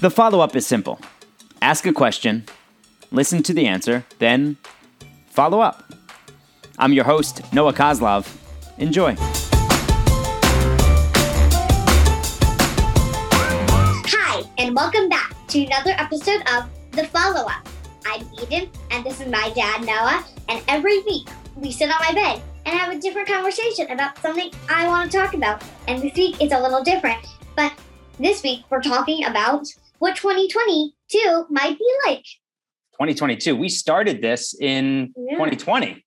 The follow up is simple ask a question, listen to the answer, then follow up. I'm your host, Noah Coslov. Enjoy. Hi, and welcome back to another episode of The Follow Up. I'm Eden, and this is my dad, Noah, and every week we sit on my bed and have a different conversation about something I want to talk about. And this week it's a little different, but this week we're talking about what 2022 might be like. 2022. We started this in Yeah. 2020.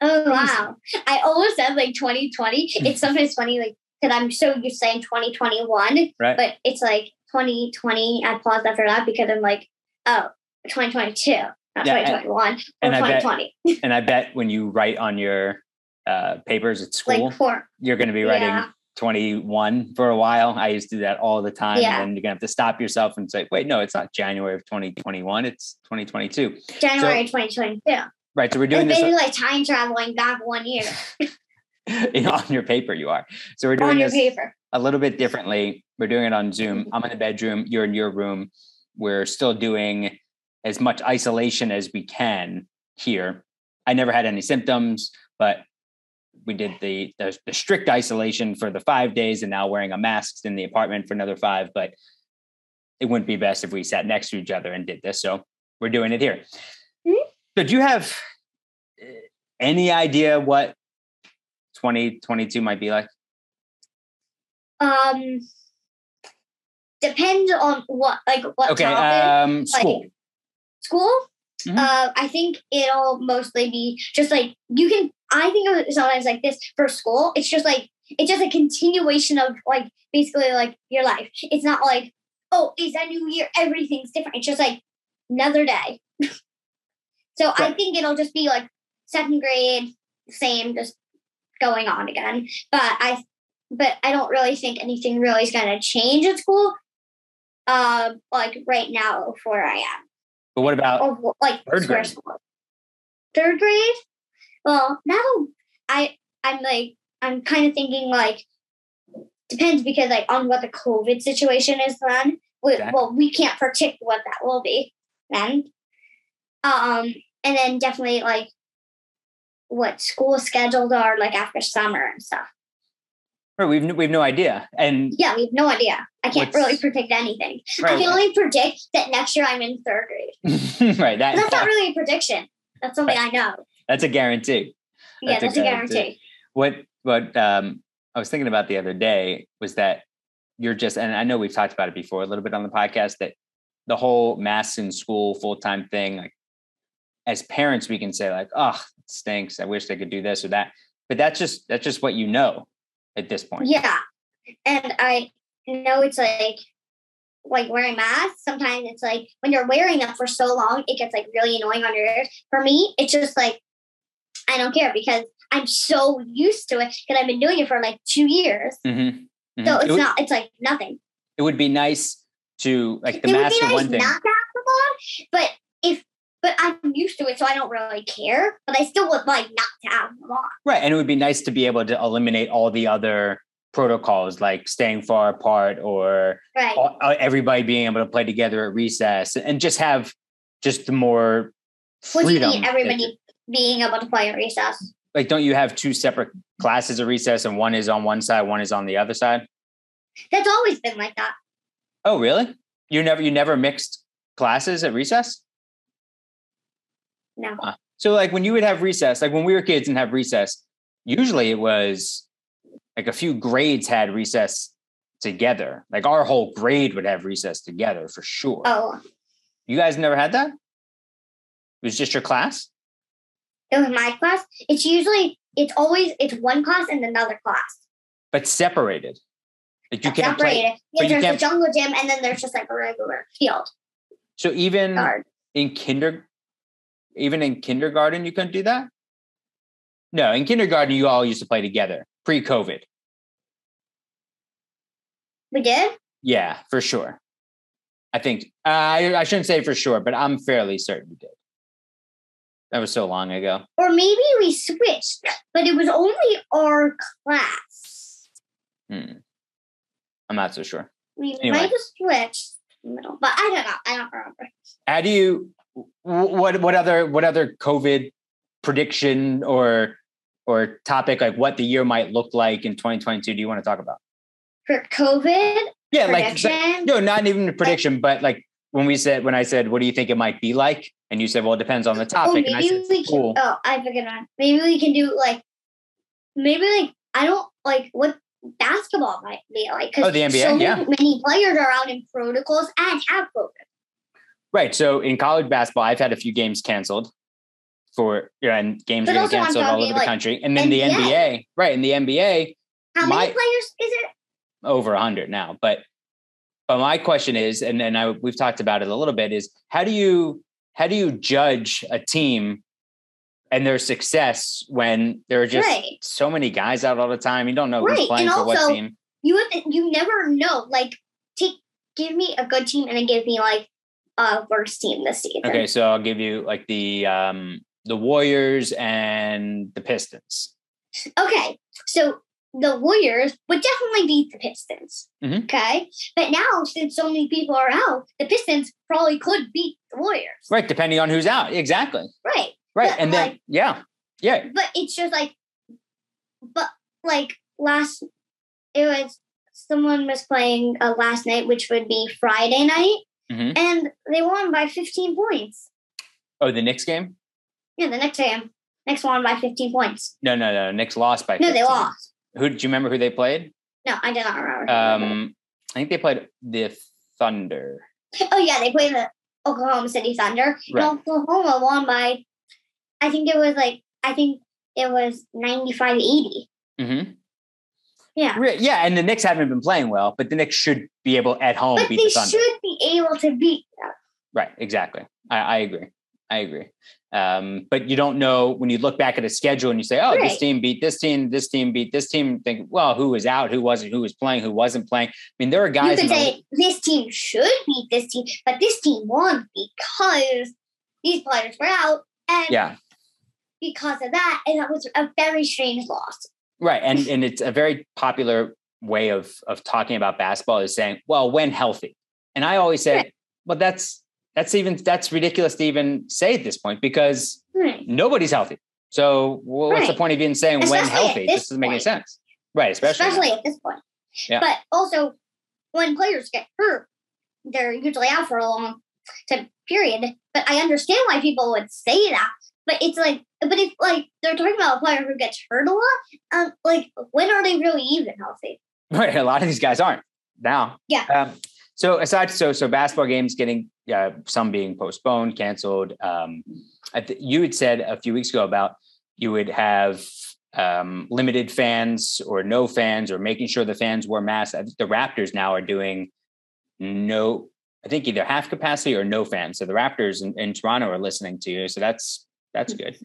Oh wow! I almost said like 2020. It's sometimes funny, like because I'm so used to saying 2021, Right. but it's like 2020. I paused after that because I'm like, oh, 2022, not Yeah, and- 2021 or and I bet- 2020. and I bet when you write on your uh, papers at school, like four. you're going to be writing Yeah. 21 for a while. I used to do that all the time. Yeah. And then you're going to have to stop yourself and say, wait, no, it's not January of 2021. It's 2022. January 2022. Right. So we're It's doing this basically like time traveling back one year on your paper. You are. So we're doing on your this paper. a little bit differently. We're doing it on Zoom. Mm-hmm. I'm in the bedroom. You're in your room. We're still doing as much isolation as we can here. I never had any symptoms, but we did the, the the strict isolation for the five days, and now wearing a mask in the apartment for another five. But it wouldn't be best if we sat next to each other and did this. So we're doing it here. Mhm. So do you have uh, any idea what 2022 might be like? Um, depends on what like what Okay, topic. um, school. Like, school. Mhm. Uh, I think it'll mostly be just like you can. I think of it sometimes like this for school. It's just like it's just a continuation of like basically like your life. It's not like oh, it's a new year, everything's different. It's just like another day. so I think it'll just be like second grade, same, just going on again. But I, but I don't really think anything really is going to change at school. Um, like right now, where I am But what about or like Third grade. school. Third grade? Well, that'll I I'm like I'm kind of thinking like depends because like on what the COVID situation is then. We, Okay. Well, we can't predict what that will be then. Um, and then definitely like what school schedules are like after summer and stuff. Right, we've we've no idea, and Yeah, we have no idea. I can't really predict anything. I can only predict that next year I'm in third grade. right. That, that's not really a prediction. That's something I know. that's a guarantee. Yeah, That's a that's a guarantee. guarantee. What what um, I was thinking about the other day was that you're just, and I know we've talked about it before a little bit on the podcast that the whole mass in school full time thing, like as parents, we can say like, oh, it stinks. I wish they could do this or that, but that's just that's just what you know at this point. Yeah. And I know it's like like wearing masks. Sometimes it's like when you're wearing them for so long, it gets like really annoying on your ears. For me, it's just like I don't care because I'm so used to it because I've been doing it for like two years. Mhm, mhm. So It it's would- not it's like nothing. It would be nice to like the it would mask be nice one thing. not to have them on, but but I'm used to it, so I don't really care. But I still would like not to have them on. Right. And it would be nice to be able to eliminate all the other protocols like staying far apart or Right. all- uh, everybody being able to play together at recess and just have just the more What do you freedom. mean everybody being able to play at recess? like, don't you have two separate classes at recess and one is on one side, one is on the other side? That's always been like that. Oh, really? You never, you never mixed classes at recess? No. Uh, so like when you would have recess, like when we were kids and have recess, usually it was like a few grades had recess together. Like our whole grade would have recess together for sure. Oh, You guys never had that? It was just your class? it was my class. It's usually it's always it's one class and another class. But separated. Like you That's can't play. separated. but Yeah, you there's a jungle gym and then there's just like a regular field So even guard. in kinder even in kindergarten you couldn't do that? No, in kindergarten you all used to play together pre-COVID. We did? Yeah, for sure. I think uh, I, I shouldn't say for sure, but I'm fairly certain we did. That was so long ago. Or maybe we switched, but it was only our class. Hmm. I'm not so sure. we Anyway. might have switched middle, but I don't know. I don't remember. How do you what what other what other COVID prediction or or topic like what the year might look like in 2022 do you want to talk about? For COVID Yeah, like no, not even a prediction, but like when we said when I said what do you think it might be like, and you said well it depends on the oh, topic, and I maybe said we can. cool. Oh, I forget one. Maybe we can do like maybe like I don't like what basketball might be like because Oh, the NBA, so yeah. many players are out in protocols and have COVID. Right. So in college basketball, I've had a few games canceled for and games But getting also I'm canceled all over the country. And then the NBA. NBA, right? In the NBA, How My- many players is it? over 100 now but but my question is and then I we've talked about it a little bit is how do you how do you judge a team and their success when there are just Right. so many guys out all the time you don't know Right, who's playing and for what team You would you never know. Like take give me a good team and then give me like a worst team this season. okay so i'll give you like the um the warriors and the pistons Okay, so the Warriors would definitely beat the Pistons. Mhm. Okay, but now since so many people are out, the Pistons probably could beat the Warriors. right depending on who's out exactly Right, right But, and then yeah yeah but it's just like, but like last, it was someone was playing uh, last night, which would be Friday night, Mhm. and they won by 15 points. oh the Knicks game Yeah, the Knicks game, Knicks won by 15 points. no no no Knicks lost by No, they lost. who do you remember who they played No, I did not remember. Um, I think they played the Thunder. Oh yeah, they played the Oklahoma City Thunder. Right. And Oklahoma won by, I think it was like, I think it was 95 80. Mm-hmm. Yeah. Yeah, and the Knicks haven't been playing well, but the Knicks should be able at home But beat they the Thunder. should be able to beat them. Right, exactly. I, I agree. I agree. Um, but you don't know when you look back at a schedule and you say, "Oh, this team beat this team, this team beat this team." Think, well, who was out, who wasn't, who was playing, who wasn't playing. I mean, there are guys. You could in the- say this team should beat this team, but this team won because these players were out. And yeah, because of that, and that was a very strange loss. Right. And and it's a very popular way of of talking about basketball is saying, "Well, when healthy," and I always say, Right. "Well, that's that's even that's ridiculous to even say at this point because Right. nobody's healthy. So wh- what's the point of even saying when Especially at healthy? this doesn't make any sense. Right, especially. especially at this point. Yeah. But also, when players get hurt, they're usually out for a long time period. But I understand why people would say that. But it's like, but if like they're talking about a player who gets hurt a lot, um, like when are they really even healthy? Right, a lot of these guys aren't now. Yeah. Um, so aside, so so basketball games getting uh, some being postponed, canceled. Um, I th- you had said a few weeks ago about you would have um, limited fans or no fans or making sure the fans wore masks. I think the Raptors now are doing no. I think either half capacity or no fans. So the Raptors in, in Toronto are listening to you. So that's that's good.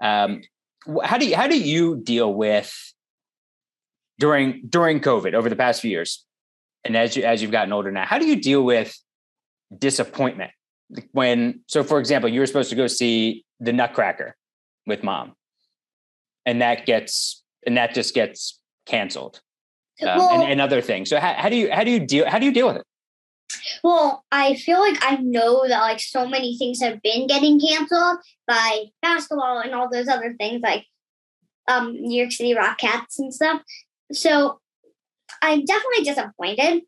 Um, how do you how do you deal with during during COVID over the past few years, and as you as you've gotten older now, how do you deal with disappointment when? So, for example, you were supposed to go see the Nutcracker with mom, and that gets and that just gets canceled, um, well, and, and other things. So, how, how do you how do you deal how do you deal with it? Well, I feel like I know that like so many things have been getting canceled by basketball and all those other things like um New York City Rockettes and stuff. So I'm definitely disappointed.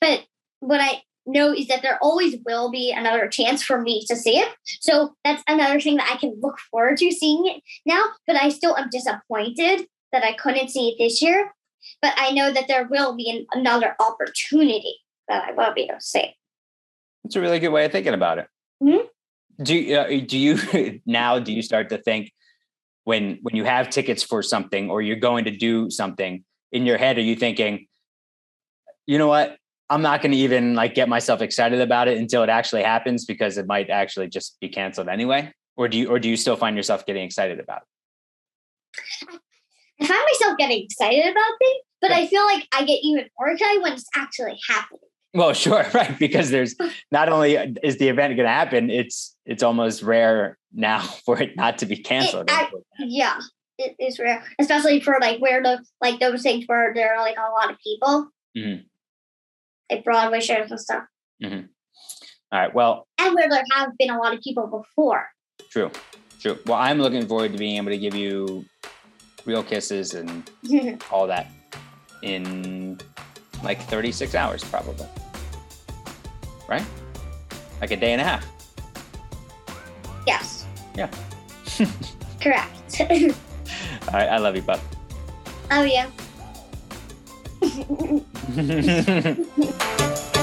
But what I know is that there always will be another chance for me to see it. So that's another thing that I can look forward to seeing it now. But I still am disappointed that I couldn't see it this year. But I know that there will be an, another opportunity that I will be able to see. It's a really good way of thinking about it. Mhm. Do you, uh, do you now do you start to think when when you have tickets for something or you're going to do something in your head? Are you thinking, you know what? I'm not going to even like get myself excited about it until it actually happens because it might actually just be canceled anyway. Or do you or do you still find yourself getting excited about it? I find myself getting excited about things, but I feel like I get even more excited when it's actually happening. Well, sure, right? Because there's not only is the event going to happen, it's it's almost rare now for it not to be canceled. I- Yeah, it is rare, especially for like where the like those things where there are like a lot of people. Mhm. like Broadway shows and stuff. All right. Well, And where there have been a lot of people before. true, true. Well, I'm looking forward to being able to give you real kisses and all that in like 36 hours, probably. Right? Like a day and a half. yes. Yeah. Correct. All right. I love you, bub. oh yeah.